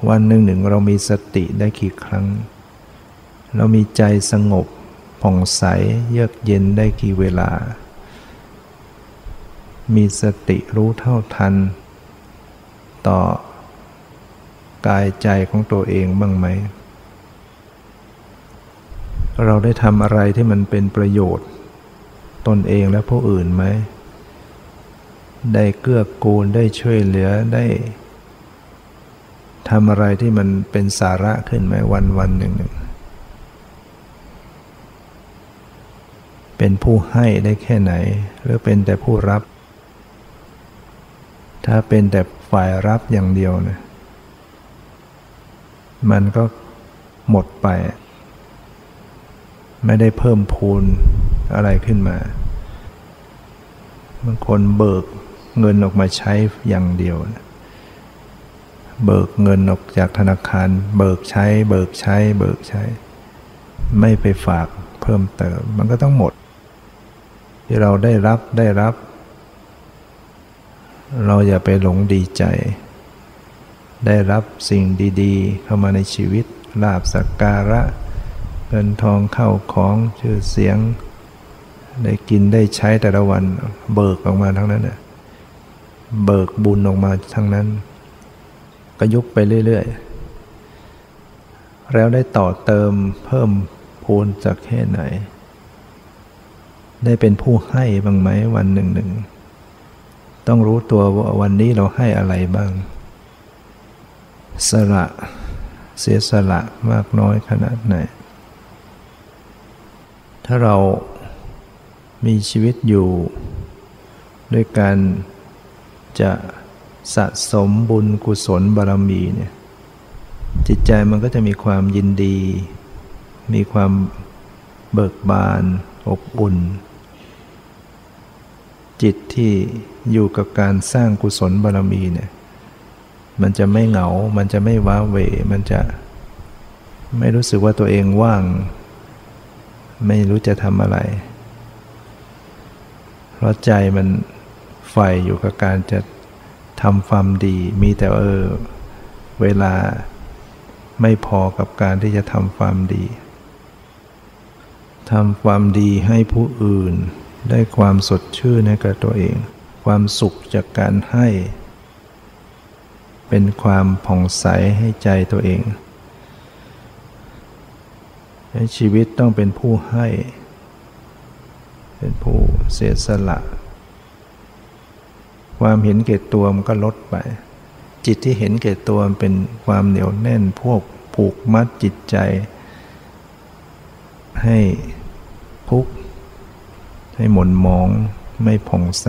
วันหนึ่งหนึ่งเรามีสติได้กี่ครั้ง เรามีใจสงบผ่องใสเยือกเย็นได้กี่เวลา มีสติรู้เท่าทัน ต่อกายใจของตัวเองบ้างไหม เราได้ทำอะไรที่มันเป็นประโยชน์ ตนเองและผู้อื่นไหม ได้เกื้อกูลได้ช่วยเหลือได้ทำอะไรที่มันเป็นสาระขึ้นไหมวันวันหนึ่งหนึ่งเป็นผู้ให้ได้แค่ไหน หรือเป็นแต่ผู้รับ ถ้าเป็นแต่ฝ่ายรับอย่างเดียวนะมันก็หมดไป ไม่ได้เพิ่มพูนอะไรขึ้นมา บางคนเบิกเงินออกมาใช้อย่างเดียว เบิกเงินออกจากธนาคาร เบิกใช้ เบิกใช้ เบิกใช้ ไม่ไปฝากเพิ่มเติม มันก็ต้องหมด ที่เราได้รับได้รับ เราอย่าไปหลงดีใจ ได้รับสิ่งดี ๆ เข้ามาในชีวิตลาบสักการะ เงินทองเข้าของชื่อเสียง ได้กินได้ใช้แต่ละวัน เบิกออกมาทั้งนั้นเน่ยเบิกบุญออกมาทั้งนั้น ก็ยุบไปเรื่อยๆ แล้วได้ต่อเติมเพิ่มพูนจากแค่ไหน ได้เป็นผู้ให้บ้างไหมวันหนึ่งหนึ่งต้องรู้ตัวว่าวันนี้เราให้อะไรบ้าง สละเสียสละมากน้อยขนาดไหน ถ้าเรามีชีวิตอยู่ ด้วยการจะสะสมบุญกุศลบารมีเนี่ยจิตใจมันก็จะมีความยินดี มีความเบิกบานอบอุ่น จิตที่อยู่กับการสร้างกุศลบารมีเนี่ยมันจะไม่เหงา มันจะไม่ว้าเหวมันจะไม่รู้สึกว่าตัวเองว่าง ไม่รู้จะทำอะไร เพราะใจมันใฝ่อยู่กับการจะทำความดี มีแต่เออ เวลาไม่พอกับการที่จะทำความดีทำความดีให้ผู้อื่น ได้ความสดชื่นในกับตัวเอง ความสุขจากการให้ เป็นความผ่องใสให้ใจตัวเอง ชีวิตต้องเป็นผู้ให้ เป็นผู้เสียสละ ความเห็นเก่ตัวมันก็ลดไป จิตที่เห็นเก่ตัวมันเป็นความเหนียวแน่นพวกผูกมัดจิตใจ ให้พุกให้หม่นมองไม่ผ่องใส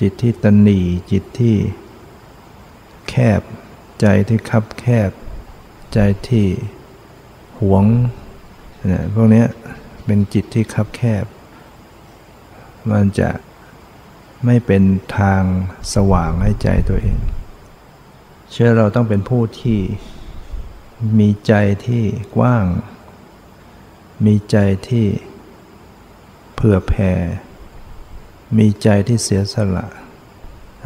จิตที่ตันหนีจิตที่แคบ ใจที่คับแคบ ใจที่ หวงนะพวกนี้เป็นจิตที่คับแคบ มันจะไม่เป็นทางสว่างให้ใจตัวเอง เชื่อเราต้องเป็นผู้ที่มีใจที่กว้าง มีใจที่เผื่อแผ่ มีใจที่เสียสละ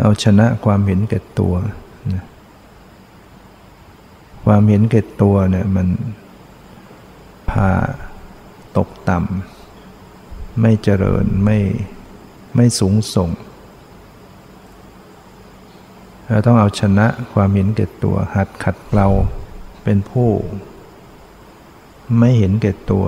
เอาชนะความเห็นแก่ตัวนะความเห็นแก่ตัวเนี่ยมัน พาตกต่ำไม่เจริญไม่ไม่สูงส่งเราต้องเอาชนะความเห็นแก่ตัวหัดขัดเกลาเป็นผู้ ไม่เห็นแก่ตัว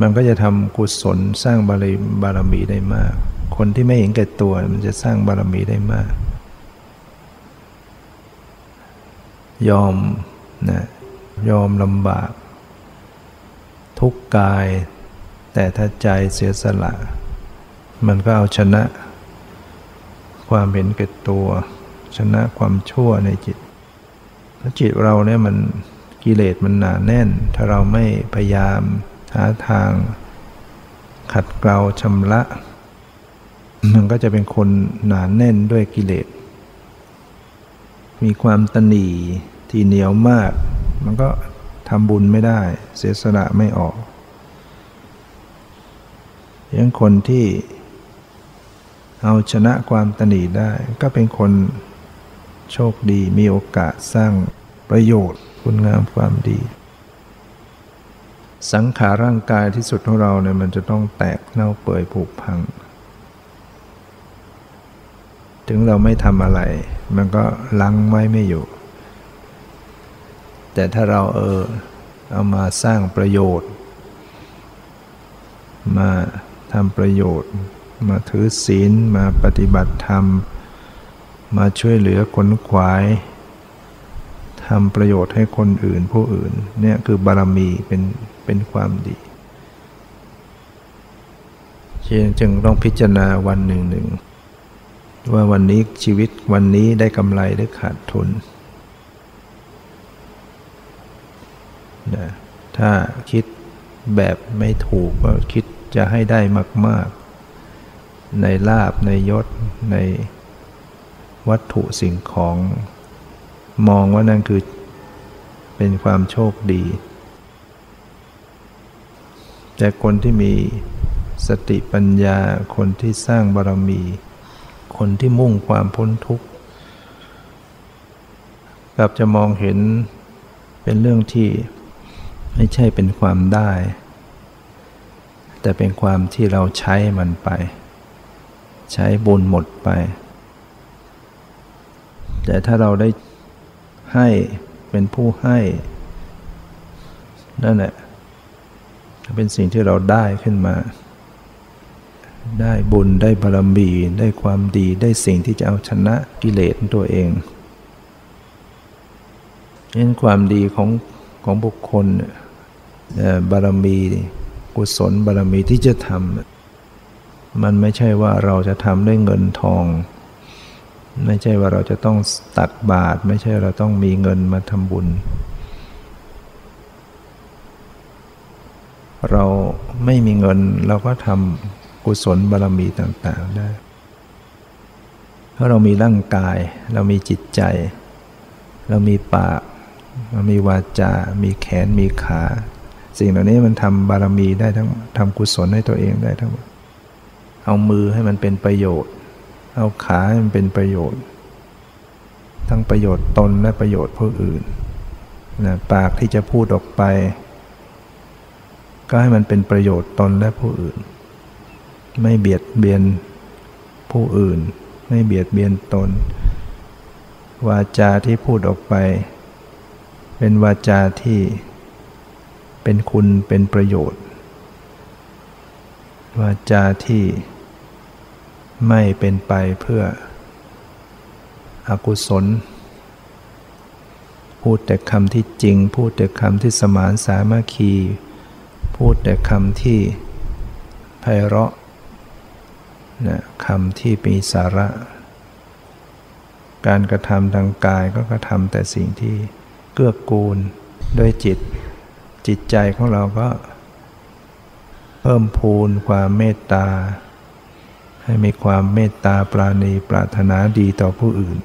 มันก็จะทำกุศลสร้างบารบารมีได้มาก คนที่ไม่เห็นแก่ตัวมันจะสร้างบารมีได้มาก ยอมนะ ยอมลำบาก ทุกกาย แต่ถ้าใจเสียสละ มันก็เอาชนะ ความเห็นแก่ตัว ชนะความชั่วในจิตถ้าจิตเราเนี่ยมันกิเลสมันหนาแน่น ถ้าเราไม่พยายามหาทาง ขัดเกลาชำระ มันก็จะเป็นคนหนาแน่นด้วยกิเลสมีความตนีที่เหนียวมาก มันก็ทำบุญไม่ได้ เสียสละไม่ออกยังคนที่เอาชนะความตนีได้ก็เป็นคนโชคดีมีโอกาสสร้างประโยชน์คุณงามความดี สังขารร่างกายที่สุดของเราเนี่ยมันจะต้องแตกเน่าเปื่อยผุพัง ถึงเราไม่ทำอะไร มันก็ลังไว้ไม่อยู่ แต่ถ้าเราเออเอามาสร้างประโยชน์ มาทำประโยชน์ มาถือศีล มาปฏิบัติธรรม มาช่วยเหลือคนขวายทำประโยชน์ให้คนอื่นผู้อื่นเนี่ยคือบารมีเป็นเป็นความดีจึงต้องพิจารณาวันหนึ่งหนึ่งว่าวันนี้ชีวิตวันนี้ได้กำไรหรือขาดทุน นะถ้าคิดแบบไม่ถูกก็คิดจะให้ได้มาก ๆ ในลาบในยศในวัตถุสิ่งของ มองว่านั่นคือเป็นความโชคดี แต่คนที่มีสติปัญญาคนที่สร้างบารมี คนที่มุ่งความพ้นทุกข์กลับจะมองเห็นเป็นเรื่องที่ ไม่ใช่เป็นความได้ แต่เป็นความที่เราใช้มันไป ใช้บุญหมดไป แต่ถ้าเราได้ให้เป็นผู้ให้ นั่นแหละเป็นสิ่งที่เราได้ขึ้นมา ได้บุญได้บารมี ได้ความดีได้สิ่งที่จะเอาชนะกิเลสตัวเองเห็นความดีของของบุคคล บารมีกุศลบารมีที่จะทำมันไม่ใช่ว่าเราจะทำด้วยเงินทอง ไม่ใช่ว่าเราจะต้องตักบาตรไม่ใช่เราต้องมีเงินมาทำบุญ เราไม่มีเงินเราก็ทำกุศลบารมีต่างๆได้เพราะเรามีร่างกาย เรามีจิตใจ เรามีปาก เรามีวาจา มีแขนมีขา สิ่งเหล่านี้มันทำบารมีได้ทั้งทำกุศลให้ตัวเองได้ทั้งหมดเอามือให้มันเป็นประโยชน์ เอาขาให้มันเป็นประโยชน์ ทั้งประโยชน์ตนและประโยชน์ผู้อื่นนะปากที่จะพูดออกไป ก็ให้มันเป็นประโยชน์ตนและผู้อื่น ไม่เบียดเบียนผู้อื่น ไม่เบียดเบียนตน วาจาที่พูดออกไป เป็นวาจาที่ เป็นคุณเป็นประโยชน์ วาจาที่ไม่เป็นไปเพื่ออกุศล พูดแต่คำที่จริง พูดแต่คำที่สมานสามัคคี พูดแต่คำที่ไพเราะนะคำที่มีสาระ การกระทำทางกายก็กระทำแต่สิ่งที่เกื้อกูลด้วยจิต จิตใจของเราก็ เพิ่มพูนความเมตตา ให้มีความเมตตาปราณีปรารถนาดีต่อผู้อื่น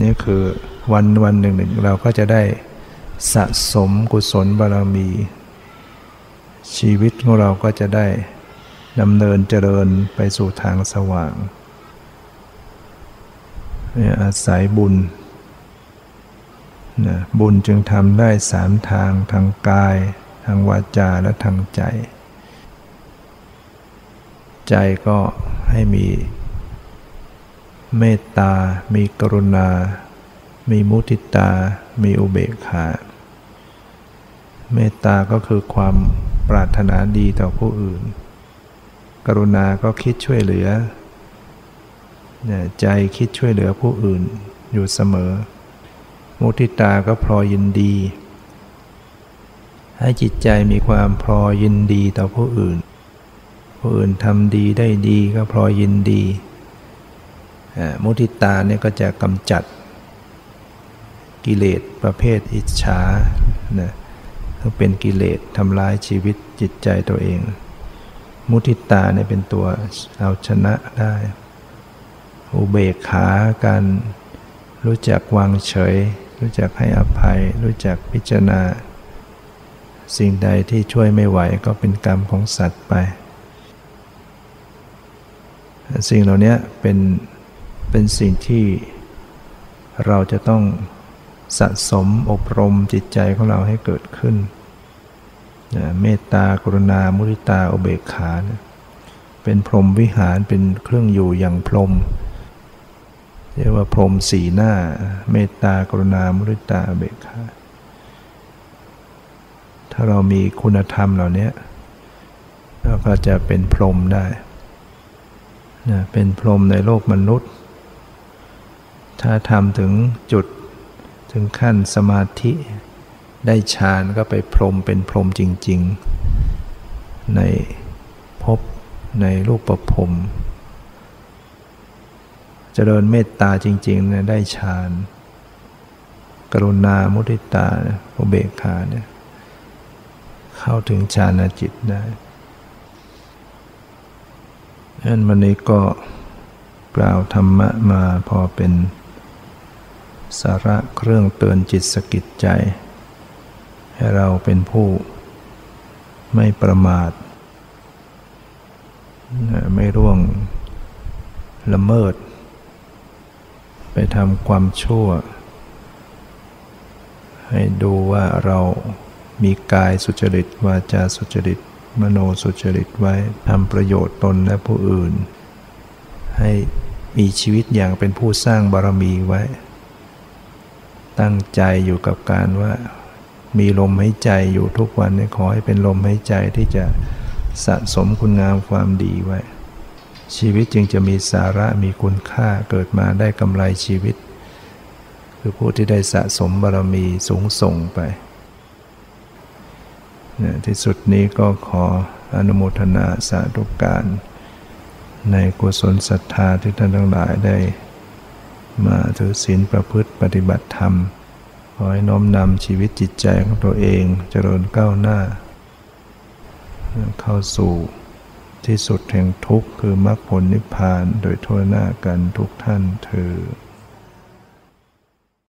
นี่คือวันวันหนึ่งหนึ่งเราก็จะได้สะสมกุศลบารมี ชีวิตของเราก็จะได้ดำเนินเจริญไปสู่ทางสว่างอาศัยบุญ นะบุญจึงทำได้สามทางทางกาย ทางวาจาและทางใจ ใจก็ให้มีเมตตา มีกรุณา มีมุติตา มีอุเบกขา เมตตาก็คือความปรารถนาดีต่อผู้อื่น กรุณาก็คิดช่วยเหลือ ใจคิดช่วยเหลือผู้อื่นอยู่เสมอ มุทิตาก็พลอยยินดี ให้จิตใจมีความพลอยยินดีต่อผู้อื่น ผู้อื่นทำดีได้ดีก็พลอยยินดี มุทิตาเนี่ยก็จะกำจัดกิเลสประเภทอิจฉานะก็เป็นกิเลสทำลายชีวิตจิตใจตัวเอง มุทิตาเนี่ยเป็นตัวเอาชนะได้ อุเบกขาการรู้จักวางเฉย รู้จักให้อภัย รู้จักพิจารณา สิ่งใดที่ช่วยไม่ไหวก็เป็นกรรมของสัตว์ไป สิ่งเหล่านี้เป็นเป็นสิ่งที่เราจะต้องสะสมอบรมจิตใจของเราให้เกิดขึ้นเมตตากรุณา มุทิตาอุเบกขาเป็นพรหมวิหารเป็นเครื่องอยู่อย่างพรหม เรียกว่าพรมสีหน้า เมตตากรุณามุริตาเบกขาถ้าเรามีคุณธรรมเหล่านี้เราก็จะเป็นพรหมได้นะเป็นพรหมในโลกมนุษย์ ถ้าทำถึงจุดถึงขั้นสมาธิได้ฌานก็ไปพรหมเป็นพรหมจริง ๆ ในภพในรูปประพรม เจริญเมตตาจริงๆเนี่ยได้ฌานกรุณามุทิตาอุเบกขาเนี่ยเข้าถึงฌานจิตได้ดันวันนี้ก็กล่าวธรรมะมาพอเป็นสาระเครื่องเตือนจิตสกิดใจ ให้เราเป็นผู้ไม่ประมาท ไม่ร่วงละเมิด ไปทำความชั่ว ให้ดูว่าเรามีกายสุจริต วาจาสุจริต มโนสุจริตไว้ทำประโยชน์ตนและผู้อื่น ให้มีชีวิตอย่างเป็นผู้สร้างบารมีไว้ ตั้งใจอยู่กับการว่า มีลมหายใจอยู่ทุกวันขอให้เป็นลมหายใจที่จะสะสมคุณงามความดีไว้ ชีวิตจึงจะมีสาระมีคุณค่าเกิดมาได้กำไรชีวิต คือผู้ที่ได้สะสมบารมีสูงส่งไปที่สุดนี้ก็ขออนุโมทนาสาธุการ ในกุศลศรัทธาที่ท่านทั้งหลายได้ มาถือศีลประพฤติปฏิบัติธรรม ขอให้น้อมนำชีวิตจิตใจของตัวเอง เจริญก้าวหน้า เข้าสู่ ที่สุดแห่งทุกข์คือมรรคผลนิพพานโดยทั่วหน้ากันทุกท่านเธอ